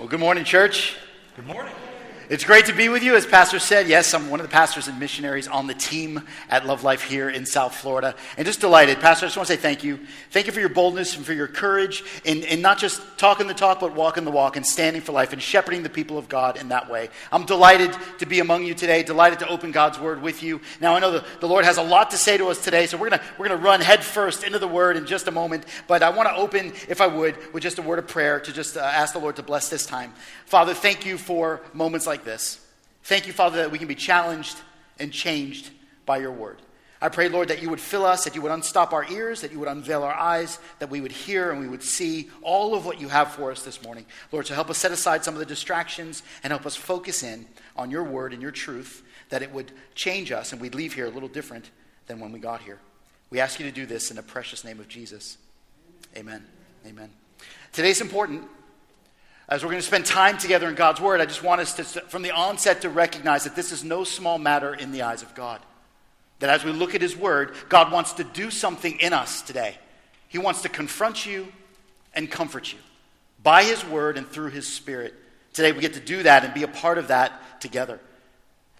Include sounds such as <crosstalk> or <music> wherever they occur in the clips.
Well, good morning, church. Good morning. It's great to be with you. As Pastor said, yes, I'm one of the pastors and missionaries on the team at Love Life here in South Florida. And just delighted. Pastor, I just want to say thank you. Thank you for your boldness and for your courage in, in not just talking the talk, but walking the walk and standing for life and shepherding the people of God in that way. I'm delighted to be among you today, delighted to open God's word with you. Now, I know the, the Lord has a lot to say to us today, so we're going we're to run headfirst into the word in just a moment. But I want to open, if I would, with just a word of prayer to just uh, ask the Lord to bless this time. Father, thank you for moments like this. Thank you, Father, that we can be challenged and changed by your word. I pray, Lord, that you would fill us, that you would unstop our ears, that you would unveil our eyes, that we would hear and we would see all of what you have for us this morning. Lord, so help us set aside some of the distractions and help us focus in on your word and your truth, that it would change us and we'd leave here a little different than when we got here. We ask you to do this in the precious name of Jesus. Amen. Amen. Today's important as we're going to spend time together in God's Word, I just want us to, from the onset, to recognize that this is no small matter in the eyes of God. That as we look at His Word, God wants to do something in us today. He wants to confront you and comfort you by His Word and through His Spirit. Today, we get to do that and be a part of that together.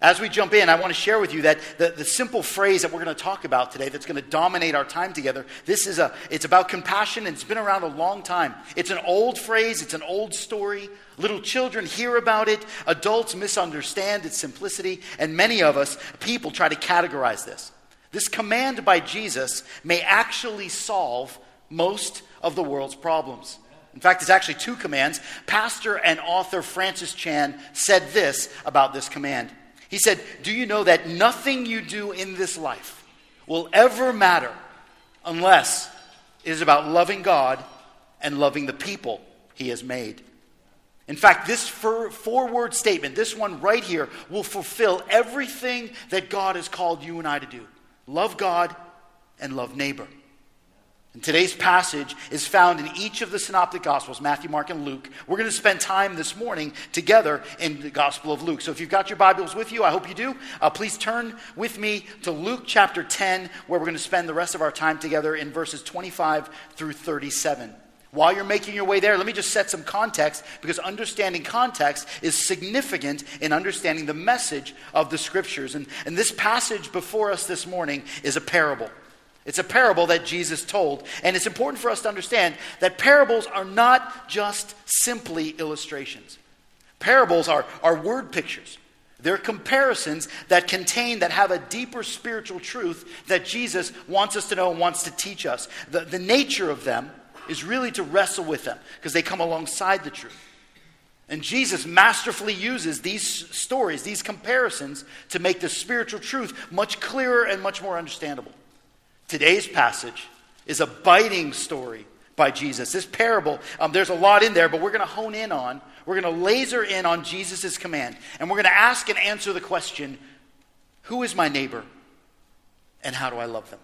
As we jump in, I want to share with you that the, the simple phrase that we're going to talk about today that's going to dominate our time together, this is a, it's about compassion and it's been around a long time. It's an old phrase, it's an old story. Little children hear about it, adults misunderstand its simplicity, and many of us, people, try to categorize this. This command by Jesus may actually solve most of the world's problems. In fact, it's actually two commands. Pastor and author Francis Chan said this about this command. He said, Do you know that nothing you do in this life will ever matter unless it is about loving God and loving the people He has made? In fact, this four word statement, this one right here, will fulfill everything that God has called you and I to do love God and love neighbor. And today's passage is found in each of the synoptic gospels Matthew, Mark, and Luke. We're going to spend time this morning together in the Gospel of Luke. So if you've got your Bibles with you, I hope you do, uh, please turn with me to Luke chapter 10, where we're going to spend the rest of our time together in verses 25 through 37. While you're making your way there, let me just set some context because understanding context is significant in understanding the message of the scriptures. And, and this passage before us this morning is a parable. It's a parable that Jesus told. And it's important for us to understand that parables are not just simply illustrations. Parables are, are word pictures. They're comparisons that contain, that have a deeper spiritual truth that Jesus wants us to know and wants to teach us. The, the nature of them is really to wrestle with them because they come alongside the truth. And Jesus masterfully uses these stories, these comparisons, to make the spiritual truth much clearer and much more understandable. Today's passage is a biting story by Jesus. This parable, um, there's a lot in there, but we're going to hone in on, we're going to laser in on Jesus' command. And we're going to ask and answer the question who is my neighbor and how do I love them?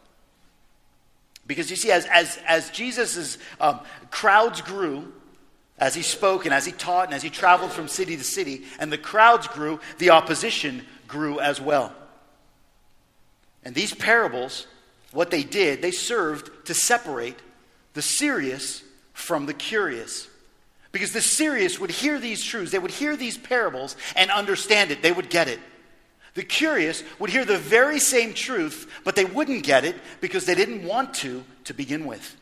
Because you see, as, as, as Jesus' um, crowds grew, as he spoke and as he taught and as he traveled from city to city, and the crowds grew, the opposition grew as well. And these parables what they did, they served to separate the serious from the curious. Because the serious would hear these truths, they would hear these parables and understand it, they would get it. The curious would hear the very same truth, but they wouldn't get it because they didn't want to to begin with.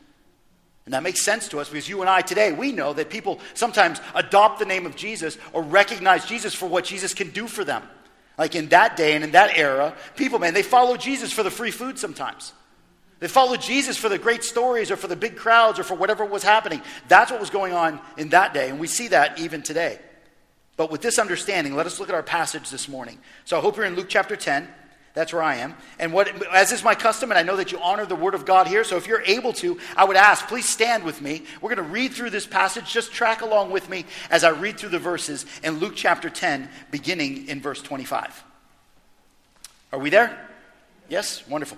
And that makes sense to us because you and I today, we know that people sometimes adopt the name of Jesus or recognize Jesus for what Jesus can do for them. Like in that day and in that era, people, man, they follow Jesus for the free food sometimes. They followed Jesus for the great stories or for the big crowds or for whatever was happening. That's what was going on in that day, and we see that even today. But with this understanding, let us look at our passage this morning. So I hope you're in Luke chapter 10. That's where I am. And what, as is my custom, and I know that you honor the Word of God here, so if you're able to, I would ask, please stand with me. We're going to read through this passage. Just track along with me as I read through the verses in Luke chapter 10, beginning in verse 25. Are we there? Yes? Wonderful.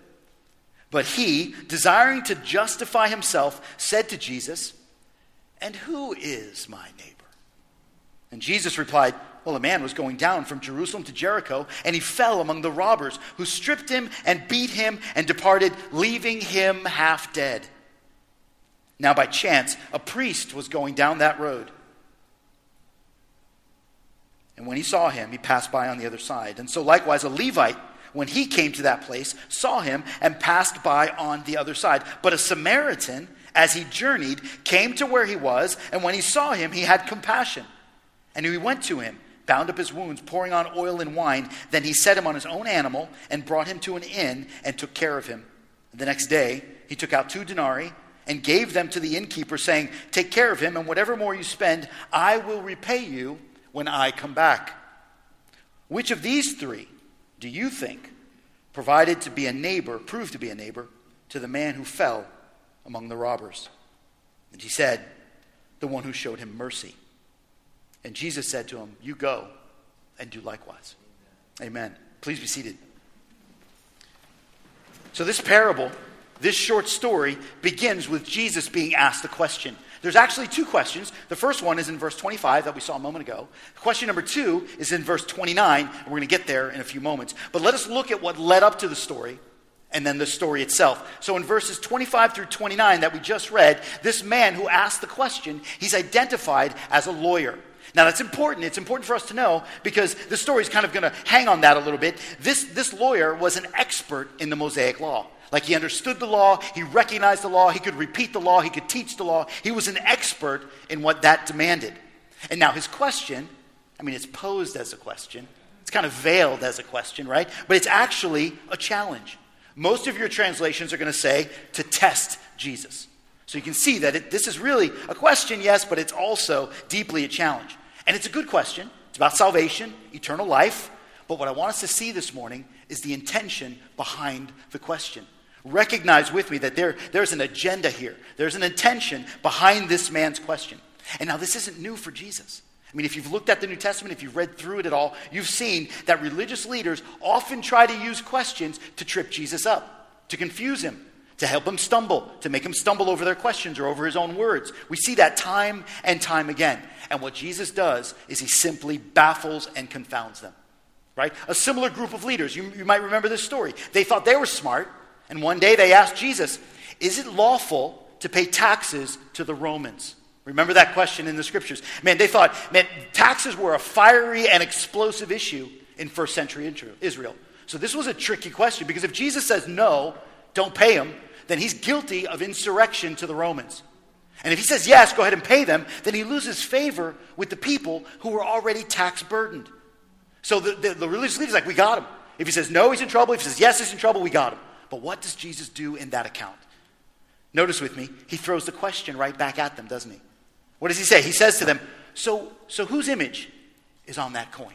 But he, desiring to justify himself, said to Jesus, And who is my neighbor? And Jesus replied, Well, a man was going down from Jerusalem to Jericho, and he fell among the robbers, who stripped him and beat him and departed, leaving him half dead. Now, by chance, a priest was going down that road. And when he saw him, he passed by on the other side. And so, likewise, a Levite when he came to that place, saw him, and passed by on the other side. But a Samaritan, as he journeyed, came to where he was, and when he saw him, he had compassion. And he went to him, bound up his wounds, pouring on oil and wine. Then he set him on his own animal, and brought him to an inn, and took care of him. The next day, he took out two denarii and gave them to the innkeeper, saying, Take care of him, and whatever more you spend, I will repay you when I come back. Which of these three do you think provided to be a neighbor, proved to be a neighbor, to the man who fell among the robbers? And he said, The one who showed him mercy. And Jesus said to him, You go and do likewise. Amen. Please be seated. So, this parable, this short story, begins with Jesus being asked a question there's actually two questions. The first one is in verse 25 that we saw a moment ago. Question number two is in verse 29, and we're going to get there in a few moments. But let us look at what led up to the story and then the story itself. So in verses 25 through 29 that we just read, this man who asked the question, he's identified as a lawyer. Now that's important. It's important for us to know because the story is kind of going to hang on that a little bit. This, this lawyer was an expert in the Mosaic law. Like he understood the law, he recognized the law, he could repeat the law, he could teach the law. He was an expert in what that demanded. And now his question, I mean, it's posed as a question, it's kind of veiled as a question, right? But it's actually a challenge. Most of your translations are going to say to test Jesus. So you can see that it, this is really a question, yes, but it's also deeply a challenge. And it's a good question. It's about salvation, eternal life. But what I want us to see this morning is the intention behind the question. Recognize with me that there, there's an agenda here. There's an intention behind this man's question. And now, this isn't new for Jesus. I mean, if you've looked at the New Testament, if you've read through it at all, you've seen that religious leaders often try to use questions to trip Jesus up, to confuse him, to help him stumble, to make him stumble over their questions or over his own words. We see that time and time again. And what Jesus does is he simply baffles and confounds them. Right? A similar group of leaders, you, you might remember this story. They thought they were smart, and one day they asked Jesus, Is it lawful to pay taxes to the Romans? Remember that question in the scriptures. Man, they thought, man, taxes were a fiery and explosive issue in first century Israel. So this was a tricky question because if Jesus says no, don't pay them, then he's guilty of insurrection to the Romans. And if he says yes, go ahead and pay them, then he loses favor with the people who were already tax burdened. So the, the, the religious leader's like, we got him. If he says no, he's in trouble. If he says yes, he's in trouble, we got him. But what does Jesus do in that account? Notice with me, he throws the question right back at them, doesn't he? What does he say? He says to them, So, so whose image is on that coin?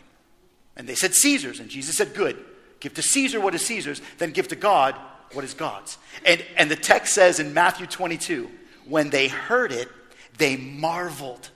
And they said, Caesar's. And Jesus said, Good. Give to Caesar what is Caesar's, then give to God what is God's. And, and the text says in Matthew 22, when they heard it, they marveled.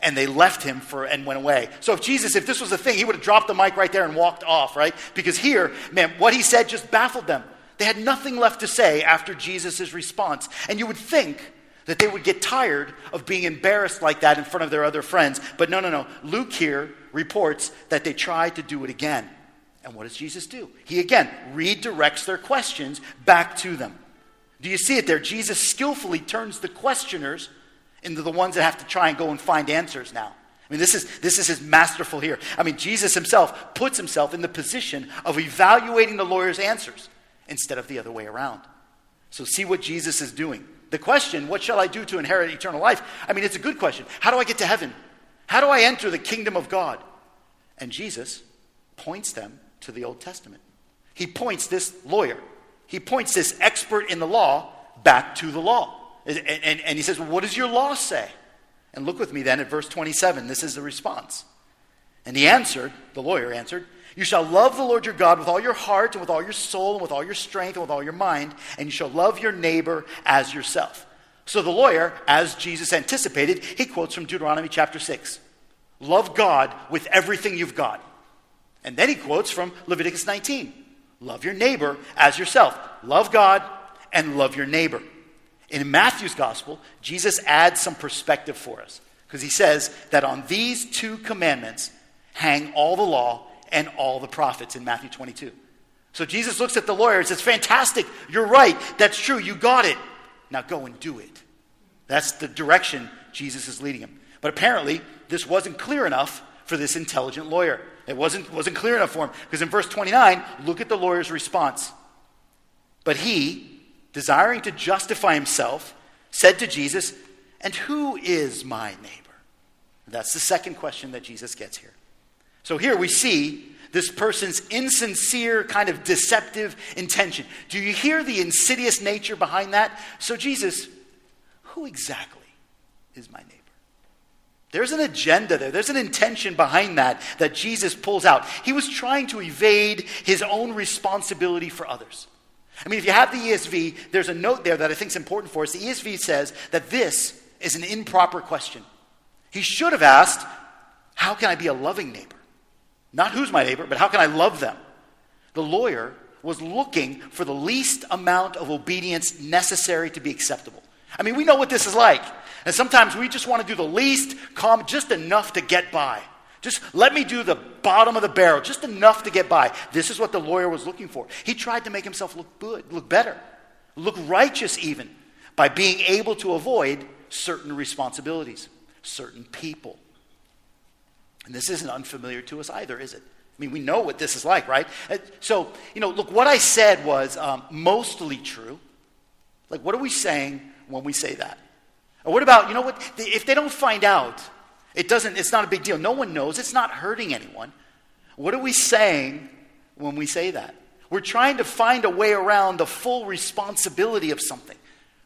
And they left him for and went away. So if Jesus, if this was a thing, he would have dropped the mic right there and walked off, right? Because here, man, what he said just baffled them. They had nothing left to say after Jesus' response. And you would think that they would get tired of being embarrassed like that in front of their other friends. But no, no, no. Luke here reports that they tried to do it again. And what does Jesus do? He again redirects their questions back to them. Do you see it there? Jesus skillfully turns the questioners into the ones that have to try and go and find answers now. I mean, this is, this is his masterful here. I mean, Jesus himself puts himself in the position of evaluating the lawyer's answers instead of the other way around. So, see what Jesus is doing. The question, what shall I do to inherit eternal life? I mean, it's a good question. How do I get to heaven? How do I enter the kingdom of God? And Jesus points them to the Old Testament. He points this lawyer, he points this expert in the law back to the law. And, and, and he says, well, What does your law say? And look with me then at verse 27. This is the response. And he answered, the lawyer answered, you shall love the Lord your God with all your heart and with all your soul and with all your strength and with all your mind, and you shall love your neighbor as yourself. So the lawyer, as Jesus anticipated, he quotes from Deuteronomy chapter 6 Love God with everything you've got. And then he quotes from Leviticus 19 Love your neighbor as yourself. Love God and love your neighbor. In Matthew's gospel, Jesus adds some perspective for us because he says that on these two commandments hang all the law and all the prophets in Matthew 22. So Jesus looks at the lawyer and says, Fantastic, you're right, that's true, you got it. Now go and do it. That's the direction Jesus is leading him. But apparently, this wasn't clear enough for this intelligent lawyer. It wasn't, wasn't clear enough for him. Because in verse 29, look at the lawyer's response. But he, desiring to justify himself, said to Jesus, And who is my neighbor? That's the second question that Jesus gets here. So here we see this person's insincere, kind of deceptive intention. Do you hear the insidious nature behind that? So, Jesus, who exactly is my neighbor? There's an agenda there. There's an intention behind that that Jesus pulls out. He was trying to evade his own responsibility for others. I mean, if you have the ESV, there's a note there that I think is important for us. The ESV says that this is an improper question. He should have asked, How can I be a loving neighbor? Not who's my neighbor, but how can I love them? The lawyer was looking for the least amount of obedience necessary to be acceptable. I mean, we know what this is like. And sometimes we just want to do the least, calm, just enough to get by. Just let me do the bottom of the barrel, just enough to get by. This is what the lawyer was looking for. He tried to make himself look good, look better, look righteous even, by being able to avoid certain responsibilities, certain people. And this isn't unfamiliar to us either, is it? I mean, we know what this is like, right? Uh, so, you know, look, what I said was um, mostly true. Like, what are we saying when we say that? Or what about, you know what, if they don't find out, it doesn't, it's not a big deal. No one knows, it's not hurting anyone. What are we saying when we say that? We're trying to find a way around the full responsibility of something.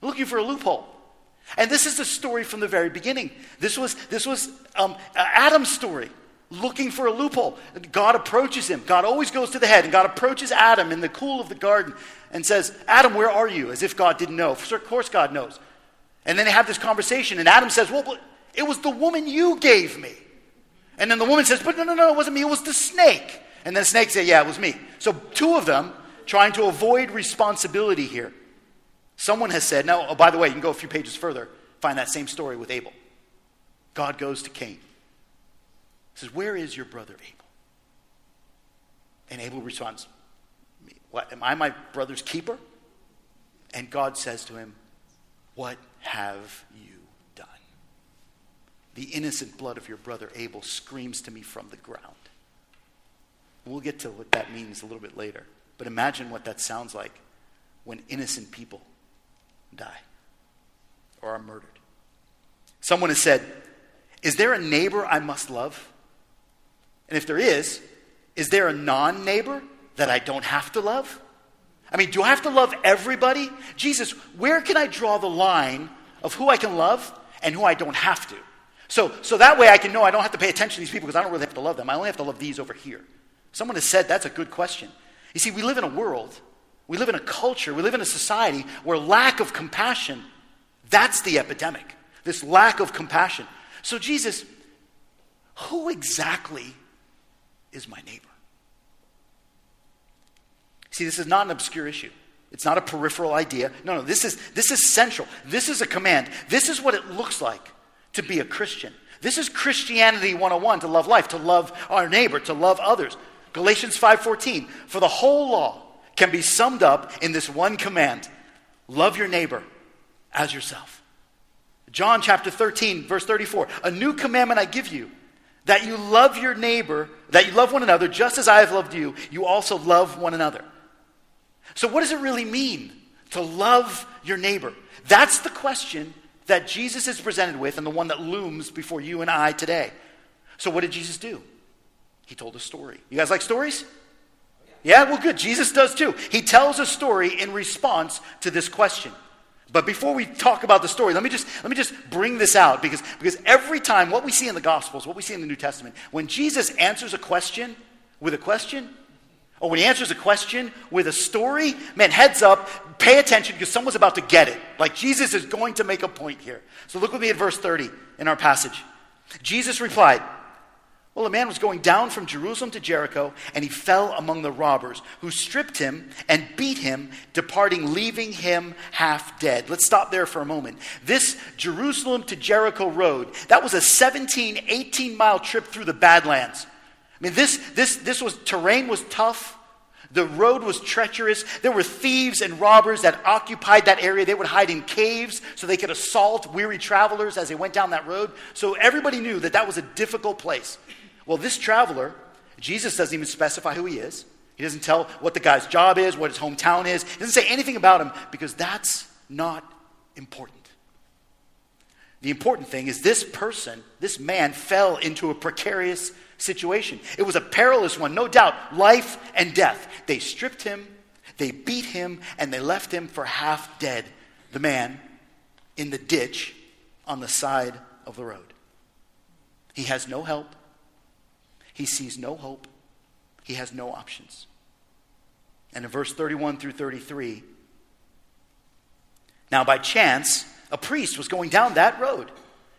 We're looking for a loophole. And this is the story from the very beginning. This was, this was um, Adam's story, looking for a loophole. God approaches him. God always goes to the head, and God approaches Adam in the cool of the garden and says, Adam, where are you? As if God didn't know. Of course, God knows. And then they have this conversation, and Adam says, Well, it was the woman you gave me. And then the woman says, But no, no, no, it wasn't me, it was the snake. And then the snake says, Yeah, it was me. So two of them trying to avoid responsibility here. Someone has said, now, oh, by the way, you can go a few pages further, find that same story with Abel. God goes to Cain. He says, Where is your brother Abel? And Abel responds, What? Am I my brother's keeper? And God says to him, What have you done? The innocent blood of your brother Abel screams to me from the ground. We'll get to what that means a little bit later. But imagine what that sounds like when innocent people die or are murdered. Someone has said, Is there a neighbor I must love? And if there is, is there a non neighbor that I don't have to love? I mean, do I have to love everybody? Jesus, where can I draw the line of who I can love and who I don't have to? So, so that way I can know I don't have to pay attention to these people because I don't really have to love them. I only have to love these over here. Someone has said that's a good question. You see, we live in a world we live in a culture, we live in a society where lack of compassion, that's the epidemic. This lack of compassion. So, Jesus, who exactly is my neighbor? See, this is not an obscure issue. It's not a peripheral idea. No, no, this is, this is central. This is a command. This is what it looks like to be a Christian. This is Christianity 101 to love life, to love our neighbor, to love others. Galatians 5:14 For the whole law can be summed up in this one command love your neighbor as yourself. John chapter 13, verse 34 A new commandment I give you, that you love your neighbor, that you love one another just as I have loved you, you also love one another. So, what does it really mean to love your neighbor? That's the question that Jesus is presented with and the one that looms before you and I today. So, what did Jesus do? He told a story. You guys like stories? Yeah, well, good. Jesus does too. He tells a story in response to this question. But before we talk about the story, let me just, let me just bring this out because, because every time, what we see in the Gospels, what we see in the New Testament, when Jesus answers a question with a question, or when he answers a question with a story, man, heads up, pay attention because someone's about to get it. Like Jesus is going to make a point here. So look with me at verse 30 in our passage. Jesus replied, Well, a man was going down from Jerusalem to Jericho, and he fell among the robbers, who stripped him and beat him, departing, leaving him half dead. Let's stop there for a moment. This Jerusalem to Jericho road, that was a 17, 18 mile trip through the Badlands. I mean, this, this, this was, terrain was tough. The road was treacherous. There were thieves and robbers that occupied that area. They would hide in caves so they could assault weary travelers as they went down that road. So everybody knew that that was a difficult place. Well, this traveler, Jesus doesn't even specify who he is. He doesn't tell what the guy's job is, what his hometown is. He doesn't say anything about him because that's not important. The important thing is this person, this man, fell into a precarious situation. It was a perilous one, no doubt, life and death. They stripped him, they beat him, and they left him for half dead, the man in the ditch on the side of the road. He has no help, he sees no hope, he has no options. And in verse 31 through 33, now by chance, a priest was going down that road.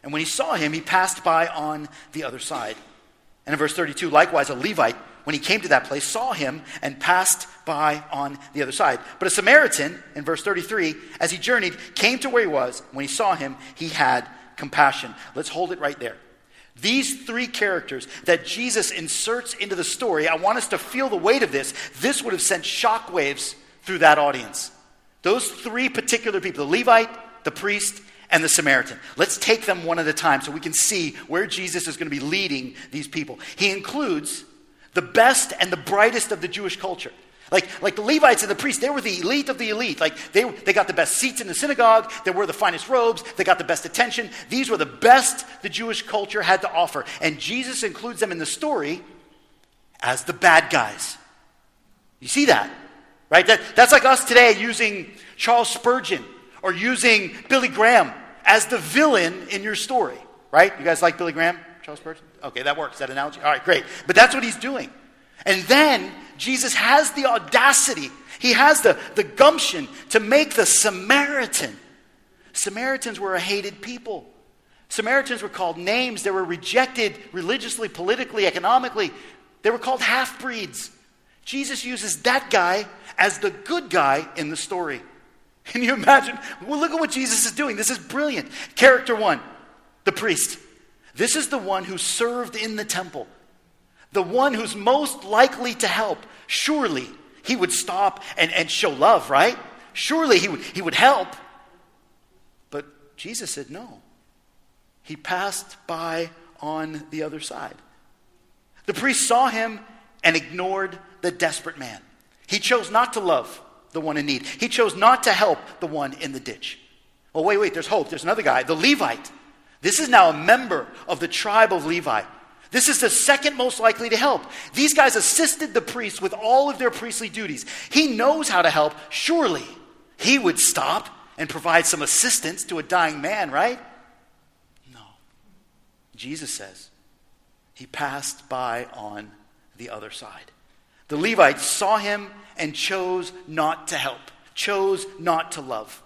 And when he saw him, he passed by on the other side. And in verse 32, likewise, a Levite, when he came to that place, saw him and passed by on the other side. But a Samaritan, in verse 33, as he journeyed, came to where he was. When he saw him, he had compassion. Let's hold it right there. These three characters that Jesus inserts into the story, I want us to feel the weight of this. This would have sent shockwaves through that audience. Those three particular people the Levite, the priest, and the Samaritan. Let's take them one at a time so we can see where Jesus is going to be leading these people. He includes the best and the brightest of the Jewish culture. Like, like the Levites and the priests, they were the elite of the elite. Like they, they got the best seats in the synagogue, they wore the finest robes, they got the best attention. These were the best the Jewish culture had to offer. And Jesus includes them in the story as the bad guys. You see that? Right? That, that's like us today using Charles Spurgeon or using Billy Graham as the villain in your story. Right? You guys like Billy Graham, Charles Spurgeon? Okay, that works. That analogy? All right, great. But that's what he's doing. And then Jesus has the audacity, he has the, the gumption to make the Samaritan. Samaritans were a hated people. Samaritans were called names. They were rejected religiously, politically, economically. They were called half breeds. Jesus uses that guy as the good guy in the story. <laughs> Can you imagine? Well, look at what Jesus is doing. This is brilliant. Character one, the priest. This is the one who served in the temple the one who's most likely to help, surely he would stop and, and show love, right? Surely he would, he would help. But Jesus said no. He passed by on the other side. The priest saw him and ignored the desperate man. He chose not to love the one in need, he chose not to help the one in the ditch. Well, wait, wait, there's hope. There's another guy, the Levite. This is now a member of the tribe of Levi. This is the second most likely to help. These guys assisted the priest with all of their priestly duties. He knows how to help. Surely he would stop and provide some assistance to a dying man, right? No. Jesus says he passed by on the other side. The Levites saw him and chose not to help, chose not to love.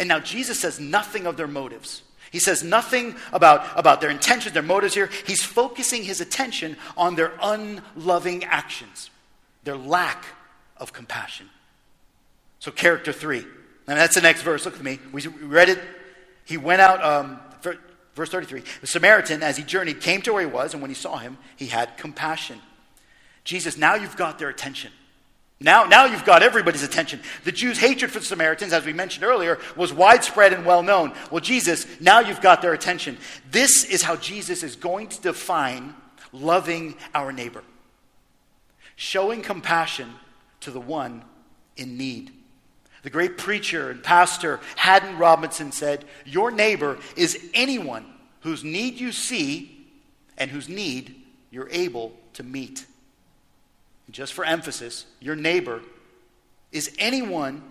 And now Jesus says nothing of their motives. He says nothing about, about their intentions, their motives here. He's focusing his attention on their unloving actions, their lack of compassion. So, character three. And that's the next verse. Look at me. We read it. He went out, um, verse 33. The Samaritan, as he journeyed, came to where he was, and when he saw him, he had compassion. Jesus, now you've got their attention. Now, now you've got everybody's attention. The Jews' hatred for the Samaritans, as we mentioned earlier, was widespread and well known. Well, Jesus, now you've got their attention. This is how Jesus is going to define loving our neighbor showing compassion to the one in need. The great preacher and pastor Haddon Robinson said, Your neighbor is anyone whose need you see and whose need you're able to meet just for emphasis, your neighbor is anyone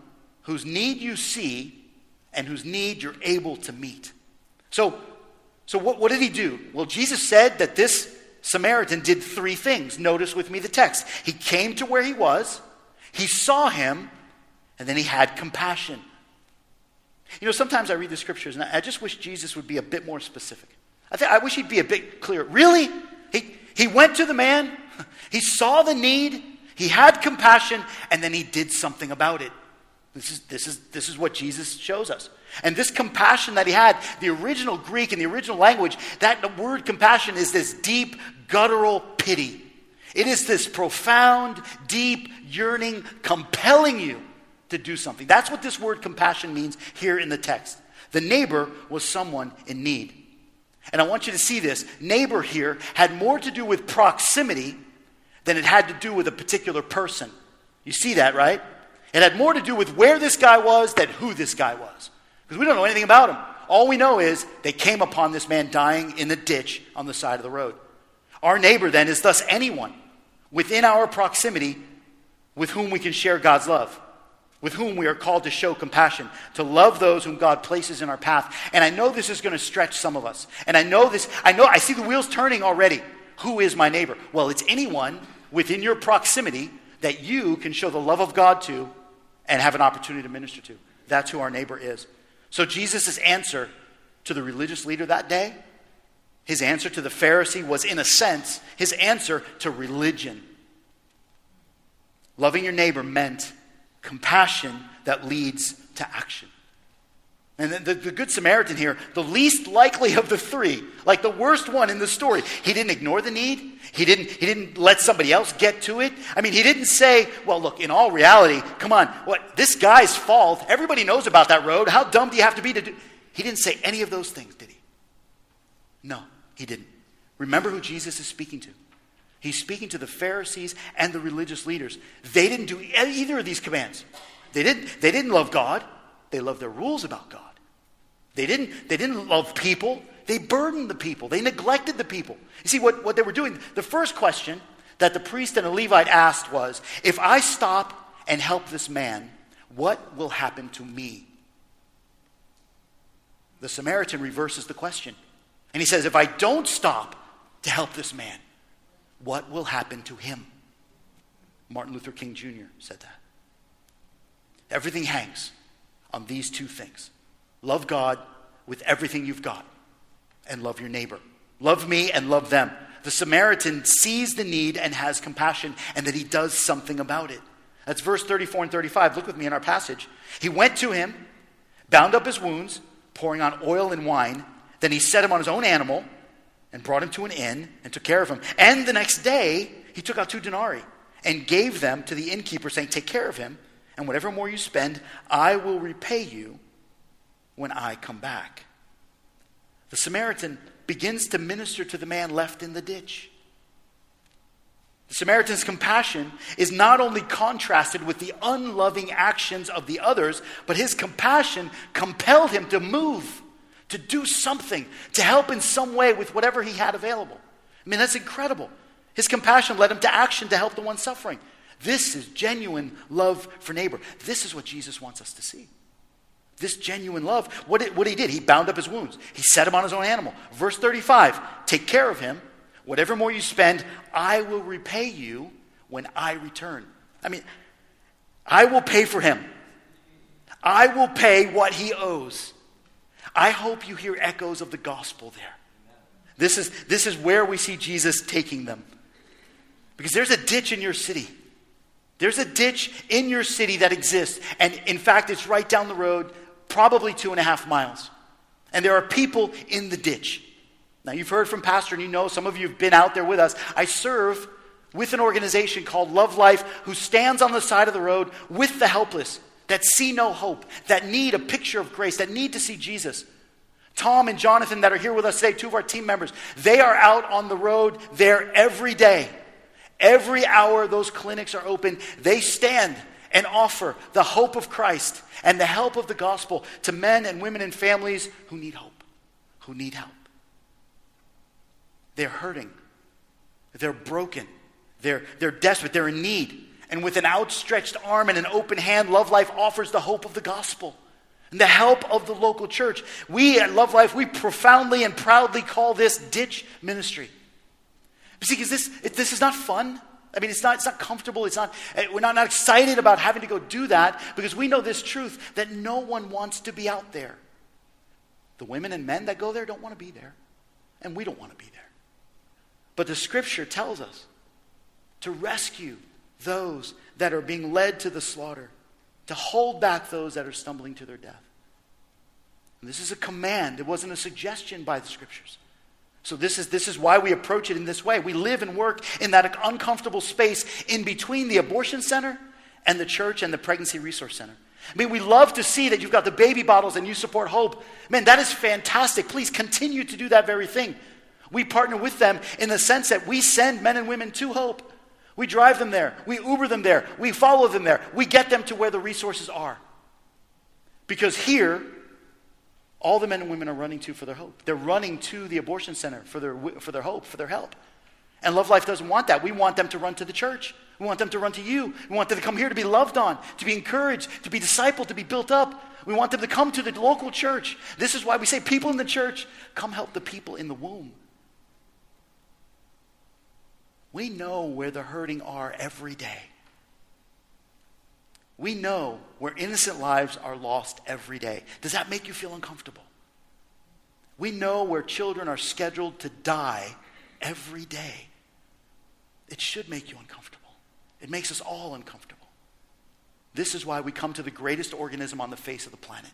whose need you see and whose need you're able to meet. So, so what, what did he do? Well, Jesus said that this Samaritan did three things. Notice with me the text. He came to where he was, he saw him, and then he had compassion. You know, sometimes I read the scriptures and I just wish Jesus would be a bit more specific. I, think, I wish he'd be a bit clearer. Really? He, He went to the man, he saw the need, he had compassion, and then he did something about it. This is, this is, this is what Jesus shows us. And this compassion that he had, the original Greek and the original language, that word compassion is this deep, guttural pity. It is this profound, deep yearning, compelling you to do something. That's what this word compassion means here in the text. The neighbor was someone in need. And I want you to see this. Neighbor here had more to do with proximity than it had to do with a particular person. You see that, right? It had more to do with where this guy was than who this guy was. Because we don't know anything about him. All we know is they came upon this man dying in the ditch on the side of the road. Our neighbor then is thus anyone within our proximity with whom we can share God's love, with whom we are called to show compassion, to love those whom God places in our path. And I know this is going to stretch some of us. And I know this, I know, I see the wheels turning already. Who is my neighbor? Well, it's anyone within your proximity that you can show the love of God to and have an opportunity to minister to. That's who our neighbor is. So Jesus' answer to the religious leader that day, his answer to the Pharisee was, in a sense, his answer to religion. Loving your neighbor meant compassion that leads to action. And the, the, Good Samaritan here, the least likely of the three, like the worst one in the story, he didn't ignore the need. He didn't, he didn't let somebody else get to it. I mean, he didn't say, well, look, in all reality, come on, what, this guy's fault, everybody knows about that road. How dumb do you have to be to do? He didn't say any of those things, did he? No, he didn't. Remember who Jesus is speaking to. He's speaking to the Pharisees and the religious leaders. They didn't do either of these commands. They didn't, they didn't love God, they loved their rules about God. They didn't, they didn't love people, they burdened the people, they neglected the people. You see, what, what they were doing, the first question that the priest and the Levite asked was if I stop and help this man, what will happen to me? The Samaritan reverses the question. And he says, If I don't stop to help this man, what will happen to him? Martin Luther King Jr. said that. Everything hangs on these two things Love God with everything you've got, and love your neighbor. Love me and love them. The Samaritan sees the need and has compassion, and that he does something about it. That's verse 34 and 35. Look with me in our passage. He went to him, bound up his wounds, pouring on oil and wine. Then he set him on his own animal and brought him to an inn and took care of him. And the next day, he took out two denarii and gave them to the innkeeper, saying, Take care of him, and whatever more you spend, I will repay you when I come back. The Samaritan begins to minister to the man left in the ditch. The Samaritan's compassion is not only contrasted with the unloving actions of the others, but his compassion compelled him to move, to do something, to help in some way with whatever he had available. I mean, that's incredible. His compassion led him to action to help the one suffering. This is genuine love for neighbor. This is what Jesus wants us to see. This genuine love. What, it, what he did, he bound up his wounds. He set him on his own animal. Verse 35 Take care of him. Whatever more you spend, I will repay you when I return. I mean, I will pay for him. I will pay what he owes. I hope you hear echoes of the gospel there. This is, this is where we see Jesus taking them. Because there's a ditch in your city. There's a ditch in your city that exists. And in fact, it's right down the road probably two and a half miles. And there are people in the ditch. Now, you've heard from Pastor, and you know, some of you have been out there with us. I serve with an organization called Love Life who stands on the side of the road with the helpless that see no hope, that need a picture of grace, that need to see Jesus. Tom and Jonathan, that are here with us today, two of our team members, they are out on the road there every day. Every hour those clinics are open, they stand and offer the hope of Christ and the help of the gospel to men and women and families who need hope, who need help. They're hurting, they're broken, they're, they're desperate, they're in need. And with an outstretched arm and an open hand, Love Life offers the hope of the gospel and the help of the local church. We at Love Life, we profoundly and proudly call this ditch ministry. See, because this, this is not fun. I mean, it's not, it's not comfortable. It's not, eh, we're not, not excited about having to go do that because we know this truth that no one wants to be out there. The women and men that go there don't want to be there. And we don't want to be there. But the scripture tells us to rescue those that are being led to the slaughter, to hold back those that are stumbling to their death. And this is a command, it wasn't a suggestion by the scriptures. So, this is, this is why we approach it in this way. We live and work in that uncomfortable space in between the abortion center and the church and the pregnancy resource center. I mean, we love to see that you've got the baby bottles and you support hope. Man, that is fantastic. Please continue to do that very thing. We partner with them in the sense that we send men and women to hope. We drive them there, we Uber them there, we follow them there, we get them to where the resources are. Because here, all the men and women are running to for their hope. They're running to the abortion center for their, for their hope, for their help. And Love Life doesn't want that. We want them to run to the church. We want them to run to you. We want them to come here to be loved on, to be encouraged, to be discipled, to be built up. We want them to come to the local church. This is why we say, people in the church, come help the people in the womb. We know where the hurting are every day. We know where innocent lives are lost every day. Does that make you feel uncomfortable? We know where children are scheduled to die every day. It should make you uncomfortable. It makes us all uncomfortable. This is why we come to the greatest organism on the face of the planet,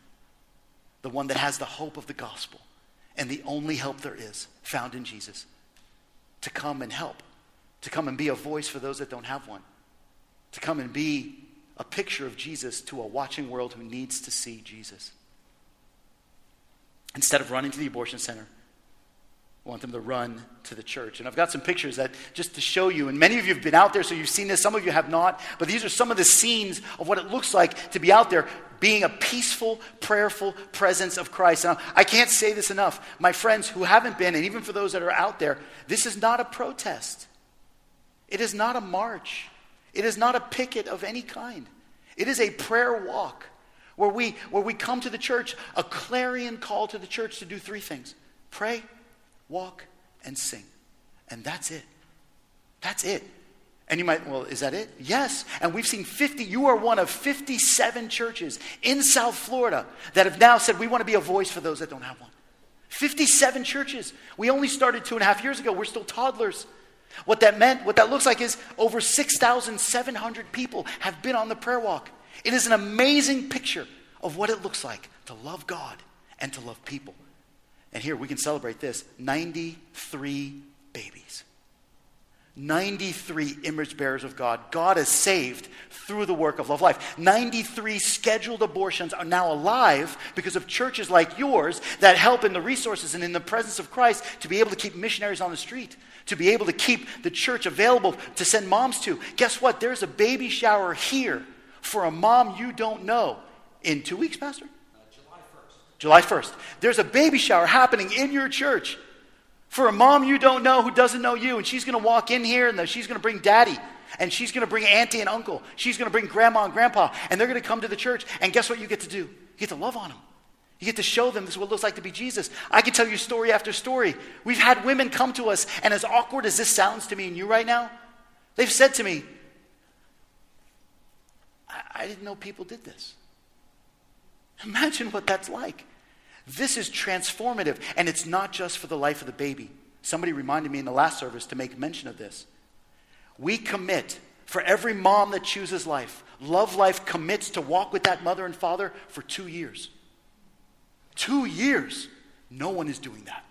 the one that has the hope of the gospel and the only help there is found in Jesus, to come and help, to come and be a voice for those that don't have one, to come and be a picture of Jesus to a watching world who needs to see Jesus. Instead of running to the abortion center, I want them to run to the church. And I've got some pictures that just to show you, and many of you have been out there, so you've seen this, some of you have not, but these are some of the scenes of what it looks like to be out there being a peaceful, prayerful presence of Christ. I can't say this enough. My friends who haven't been, and even for those that are out there, this is not a protest. It is not a march. It is not a picket of any kind. It is a prayer walk where we, where we come to the church, a clarion call to the church to do three things pray, walk, and sing. And that's it. That's it. And you might, well, is that it? Yes. And we've seen 50, you are one of 57 churches in South Florida that have now said, we want to be a voice for those that don't have one. 57 churches. We only started two and a half years ago. We're still toddlers. What that meant, what that looks like is over 6,700 people have been on the prayer walk. It is an amazing picture of what it looks like to love God and to love people. And here we can celebrate this 93 babies. 93 image bearers of God. God is saved through the work of Love Life. 93 scheduled abortions are now alive because of churches like yours that help in the resources and in the presence of Christ to be able to keep missionaries on the street, to be able to keep the church available to send moms to. Guess what? There's a baby shower here for a mom you don't know in two weeks, Pastor? Uh, July 1st. July 1st. There's a baby shower happening in your church for a mom you don't know who doesn't know you, and she's going to walk in here and she's going to bring daddy. And she's going to bring auntie and uncle. She's going to bring grandma and grandpa. And they're going to come to the church. And guess what you get to do? You get to love on them. You get to show them this is what it looks like to be Jesus. I can tell you story after story. We've had women come to us, and as awkward as this sounds to me and you right now, they've said to me, I, I didn't know people did this. Imagine what that's like. This is transformative, and it's not just for the life of the baby. Somebody reminded me in the last service to make mention of this. We commit for every mom that chooses life. Love Life commits to walk with that mother and father for two years. Two years. No one is doing that.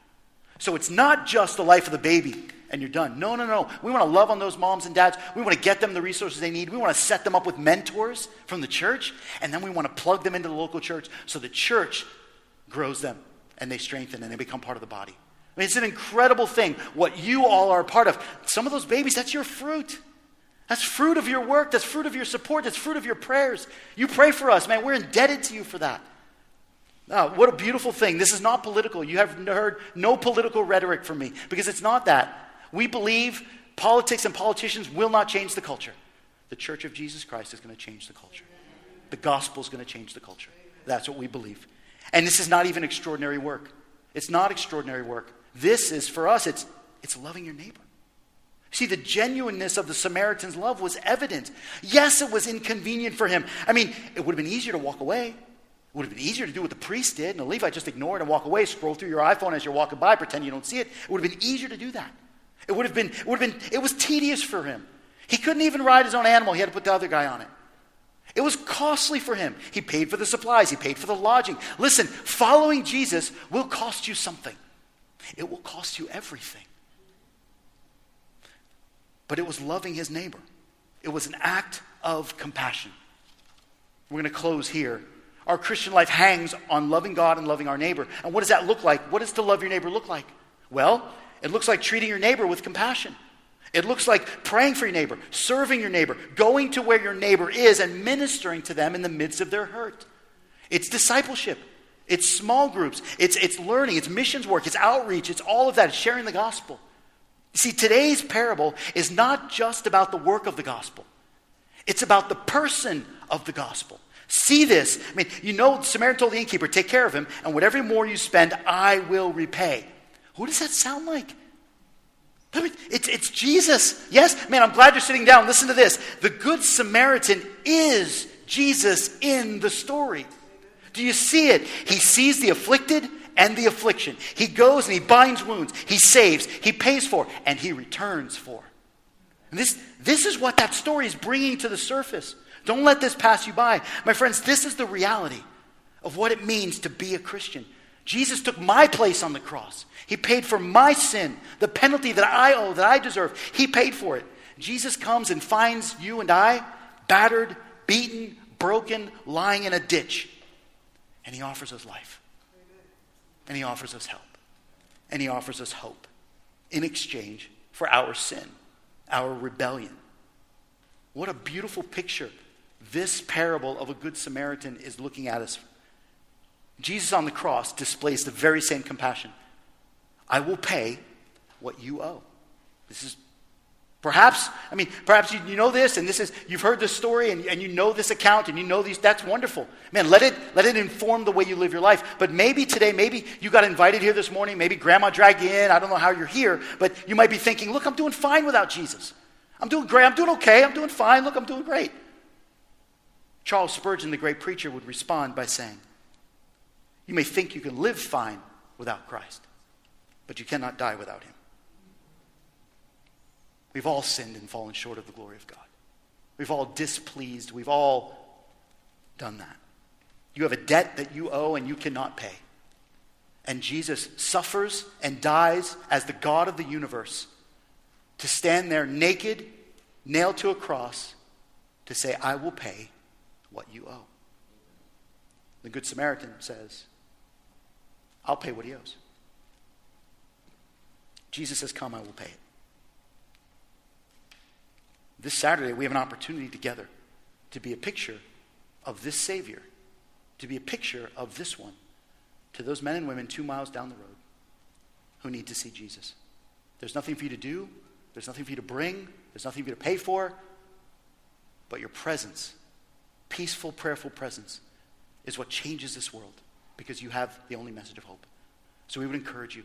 So it's not just the life of the baby and you're done. No, no, no. We want to love on those moms and dads. We want to get them the resources they need. We want to set them up with mentors from the church. And then we want to plug them into the local church so the church grows them and they strengthen and they become part of the body. I mean, it's an incredible thing what you all are a part of. Some of those babies, that's your fruit. That's fruit of your work. That's fruit of your support. That's fruit of your prayers. You pray for us, man. We're indebted to you for that. Oh, what a beautiful thing. This is not political. You have heard no political rhetoric from me because it's not that. We believe politics and politicians will not change the culture. The church of Jesus Christ is going to change the culture. The gospel is going to change the culture. That's what we believe. And this is not even extraordinary work. It's not extraordinary work. This is, for us, it's, it's loving your neighbor. See, the genuineness of the Samaritan's love was evident. Yes, it was inconvenient for him. I mean, it would have been easier to walk away. It would have been easier to do what the priest did, and the Levite just ignore it and walk away, scroll through your iPhone as you're walking by, pretend you don't see it. It would have been easier to do that. It would have been, it would have been, it was tedious for him. He couldn't even ride his own animal. He had to put the other guy on it. It was costly for him. He paid for the supplies, he paid for the lodging. Listen, following Jesus will cost you something, it will cost you everything. But it was loving his neighbor, it was an act of compassion. We're going to close here. Our Christian life hangs on loving God and loving our neighbor. And what does that look like? What does to love your neighbor look like? Well, it looks like treating your neighbor with compassion. It looks like praying for your neighbor, serving your neighbor, going to where your neighbor is and ministering to them in the midst of their hurt. It's discipleship. It's small groups. It's, it's learning. It's missions work. It's outreach. It's all of that. It's sharing the gospel. See, today's parable is not just about the work of the gospel, it's about the person of the gospel. See this. I mean, you know, Samaritan told the innkeeper, take care of him, and whatever more you spend, I will repay. Who does that sound like? It's, it's Jesus. Yes? Man, I'm glad you're sitting down. Listen to this. The Good Samaritan is Jesus in the story. Do you see it? He sees the afflicted and the affliction. He goes and he binds wounds. He saves. He pays for. And he returns for. And this, this is what that story is bringing to the surface. Don't let this pass you by. My friends, this is the reality of what it means to be a Christian. Jesus took my place on the cross. He paid for my sin, the penalty that I owe, that I deserve. He paid for it. Jesus comes and finds you and I battered, beaten, broken, lying in a ditch. And he offers us life. And he offers us help. And he offers us hope in exchange for our sin, our rebellion. What a beautiful picture this parable of a Good Samaritan is looking at us Jesus on the cross displays the very same compassion. I will pay what you owe. This is perhaps, I mean, perhaps you, you know this, and this is, you've heard this story, and, and you know this account, and you know these, that's wonderful. Man, let it, let it inform the way you live your life. But maybe today, maybe you got invited here this morning, maybe grandma dragged you in, I don't know how you're here, but you might be thinking, look, I'm doing fine without Jesus. I'm doing great, I'm doing okay, I'm doing fine, look, I'm doing great. Charles Spurgeon, the great preacher, would respond by saying, you may think you can live fine without Christ, but you cannot die without Him. We've all sinned and fallen short of the glory of God. We've all displeased. We've all done that. You have a debt that you owe and you cannot pay. And Jesus suffers and dies as the God of the universe to stand there naked, nailed to a cross, to say, I will pay what you owe. The Good Samaritan says, I'll pay what he owes. Jesus says, Come, I will pay it. This Saturday, we have an opportunity together to be a picture of this Savior, to be a picture of this one to those men and women two miles down the road who need to see Jesus. There's nothing for you to do, there's nothing for you to bring, there's nothing for you to pay for, but your presence, peaceful, prayerful presence, is what changes this world because you have the only message of hope. So we would encourage you.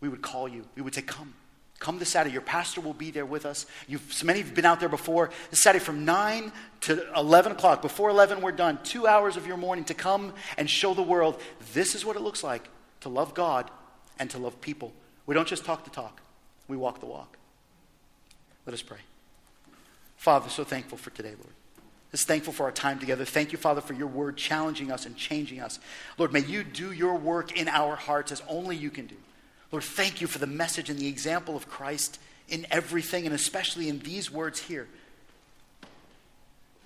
We would call you. We would say, Come. Come this Saturday. Your pastor will be there with us. You've, so many have been out there before. This Saturday from 9 to 11 o'clock. Before 11, we're done. Two hours of your morning to come and show the world this is what it looks like to love God and to love people. We don't just talk the talk, we walk the walk. Let us pray. Father, so thankful for today, Lord. Just thankful for our time together. Thank you, Father, for your word challenging us and changing us. Lord, may you do your work in our hearts as only you can do. Lord, thank you for the message and the example of Christ in everything, and especially in these words here.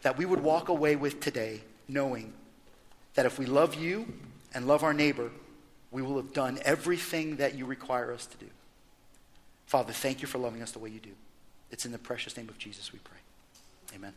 That we would walk away with today knowing that if we love you and love our neighbor, we will have done everything that you require us to do. Father, thank you for loving us the way you do. It's in the precious name of Jesus we pray. Amen.